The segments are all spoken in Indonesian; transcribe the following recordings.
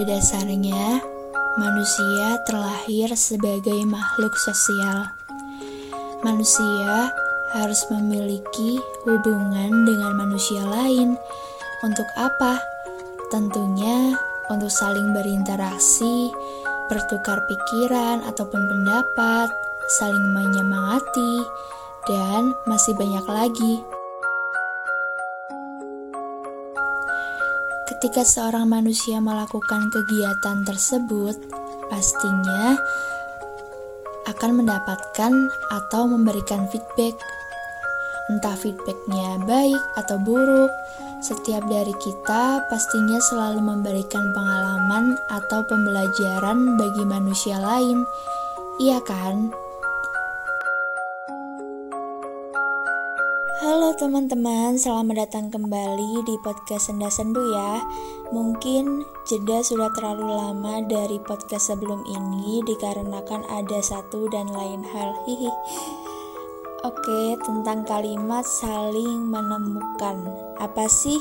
Pada dasarnya, manusia terlahir sebagai makhluk sosial. Manusia harus memiliki hubungan dengan manusia lain. Untuk apa? Tentunya untuk saling berinteraksi, bertukar pikiran ataupun pendapat, saling menyemangati, dan masih banyak lagi. Ketika seorang manusia melakukan kegiatan tersebut, pastinya akan mendapatkan atau memberikan feedback. Entah feedbacknya baik atau buruk, setiap dari kita pastinya selalu memberikan pengalaman atau pembelajaran bagi manusia lain. Iya kan? Teman-teman, selamat datang kembali di podcast Senda Sendu ya. Mungkin jeda sudah terlalu lama dari podcast sebelum ini dikarenakan ada satu dan lain hal. Hihi. Oke, tentang kalimat saling menemukan. Apa sih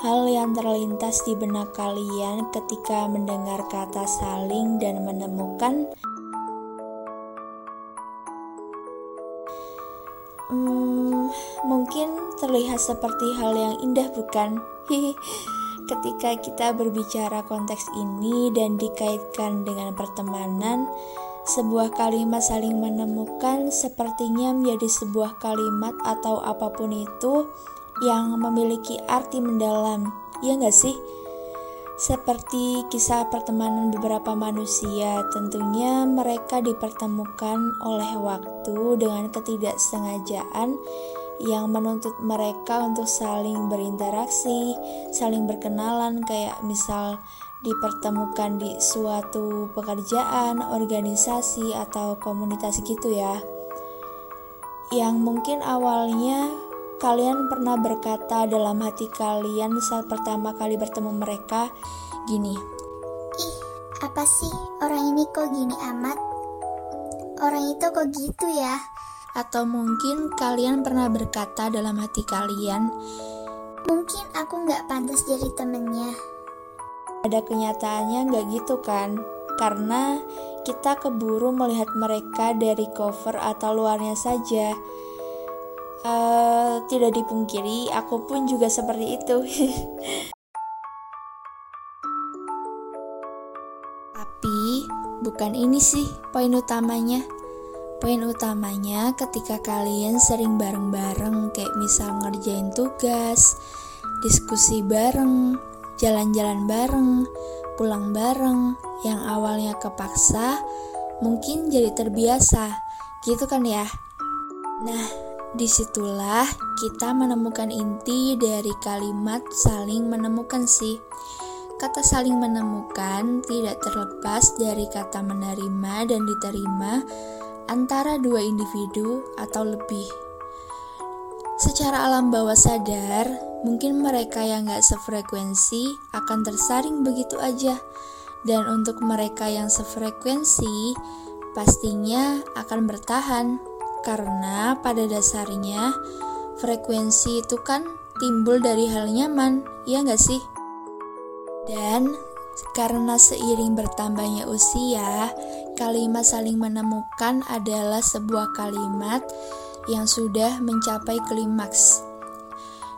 hal yang terlintas di benak kalian ketika mendengar kata saling dan menemukan? Mungkin terlihat seperti hal yang indah, bukan? Ketika kita berbicara konteks ini dan dikaitkan dengan pertemanan, sebuah kalimat saling menemukan sepertinya menjadi sebuah kalimat atau apa pun itu yang memiliki arti mendalam, ya nggak sih? Seperti kisah pertemanan beberapa manusia, tentunya mereka dipertemukan oleh waktu dengan ketidaksengajaan yang menuntut mereka untuk saling berinteraksi, saling berkenalan, kayak misal dipertemukan di suatu pekerjaan, organisasi, atau komunitas gitu ya. Yang mungkin awalnya Kalian pernah berkata dalam hati kalian saat pertama kali bertemu mereka, gini, Ih, apa sih orang ini kok gini amat? Orang itu kok gitu ya? Atau mungkin kalian pernah berkata dalam hati kalian, Mungkin aku nggak pantas jadi temennya. Ada kenyataannya nggak gitu kan? Karena kita keburu melihat mereka dari cover atau luarnya saja Uh, tidak dipungkiri, aku pun juga seperti itu. Tapi bukan ini sih poin utamanya. Poin utamanya ketika kalian sering bareng-bareng kayak misal ngerjain tugas, diskusi bareng, jalan-jalan bareng, pulang bareng, yang awalnya kepaksa mungkin jadi terbiasa. Gitu kan ya? Nah, Di situlah kita menemukan inti dari kalimat saling menemukan sih. Kata saling menemukan tidak terlepas dari kata menerima dan diterima antara dua individu atau lebih. Secara alam bawah sadar, mungkin mereka yang gak sefrekuensi akan tersaring begitu aja. Dan untuk mereka yang sefrekuensi, pastinya akan bertahan karena pada dasarnya frekuensi itu kan timbul dari hal nyaman, ya nggak sih? Dan karena seiring bertambahnya usia, kalimat saling menemukan adalah sebuah kalimat yang sudah mencapai klimaks.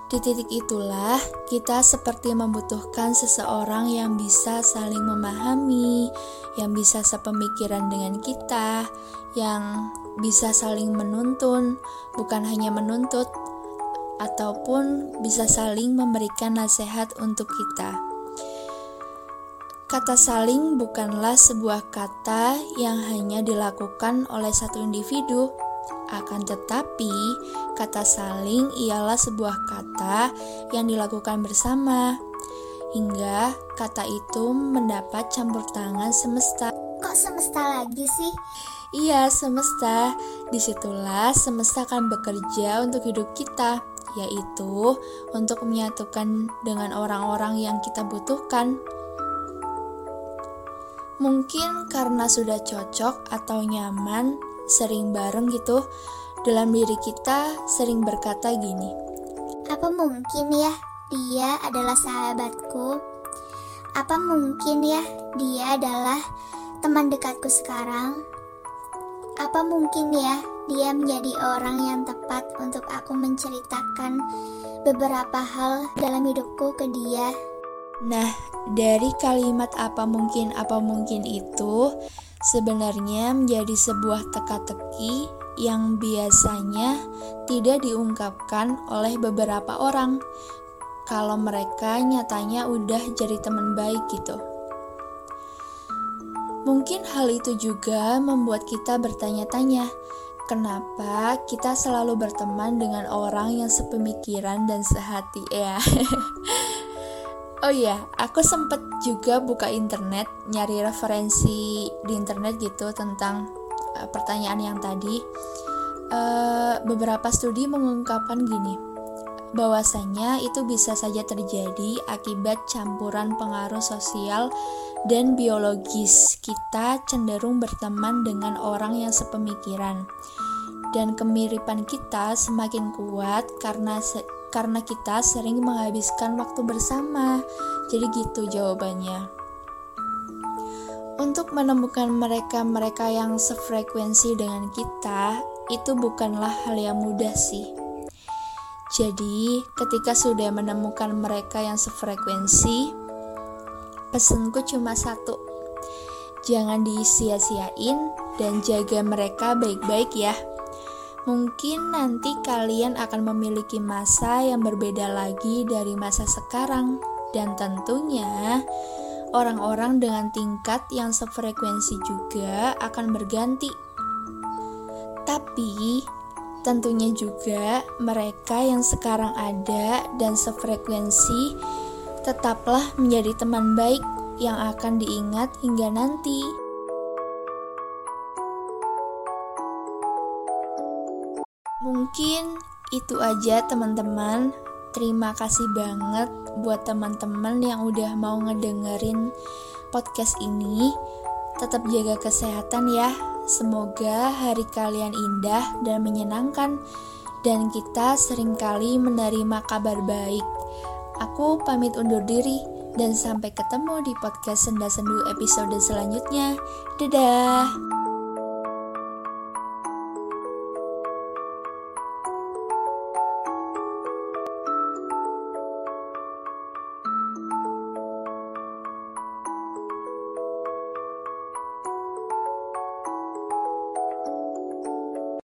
Di titik itulah, kita seperti membutuhkan seseorang yang bisa saling memahami, yang bisa sepemikiran dengan kita, yang bisa saling menuntun, bukan hanya menuntut, ataupun bisa saling memberikan nasihat untuk kita. Kata saling bukanlah sebuah kata yang hanya dilakukan oleh satu individu, akan tetapi, kata saling ialah sebuah kata yang dilakukan bersama, hingga kata itu mendapat campur tangan semesta. Kok semesta lagi sih? Iya, semesta. Di situlah semesta akan bekerja untuk hidup kita, yaitu untuk menyatukan dengan orang-orang yang kita butuhkan. Mungkin karena sudah cocok atau nyaman, sering bareng gitu, dalam diri kita sering berkata gini. Apa mungkin ya dia adalah sahabatku? Apa mungkin ya dia adalah teman dekatku sekarang? Apa mungkin ya dia menjadi orang yang tepat untuk aku menceritakan beberapa hal dalam hidupku ke dia? Nah, dari kalimat apa mungkin apa mungkin itu sebenarnya menjadi sebuah teka-teki yang biasanya tidak diungkapkan oleh beberapa orang kalau mereka nyatanya udah jadi teman baik gitu. Mungkin hal itu juga membuat kita bertanya-tanya, kenapa kita selalu berteman dengan orang yang sepemikiran dan sehati ya. oh iya, aku sempet juga buka internet, nyari referensi di internet gitu tentang uh, pertanyaan yang tadi. Uh, beberapa studi mengungkapkan gini, bahwasanya itu bisa saja terjadi akibat campuran pengaruh sosial dan biologis. Kita cenderung berteman dengan orang yang sepemikiran. Dan kemiripan kita semakin kuat karena se karena kita sering menghabiskan waktu bersama. Jadi gitu jawabannya. Untuk menemukan mereka-mereka yang sefrekuensi dengan kita, itu bukanlah hal yang mudah sih jadi, ketika sudah menemukan mereka yang sefrekuensi, pesanku cuma satu. Jangan disia-siain dan jaga mereka baik-baik ya. Mungkin nanti kalian akan memiliki masa yang berbeda lagi dari masa sekarang dan tentunya orang-orang dengan tingkat yang sefrekuensi juga akan berganti. Tapi Tentunya juga mereka yang sekarang ada dan sefrekuensi tetaplah menjadi teman baik yang akan diingat hingga nanti. Mungkin itu aja teman-teman. Terima kasih banget buat teman-teman yang udah mau ngedengerin podcast ini. Tetap jaga kesehatan ya. Semoga hari kalian indah dan menyenangkan dan kita sering kali menerima kabar baik. Aku pamit undur diri dan sampai ketemu di podcast Senda Sendu episode selanjutnya. Dadah.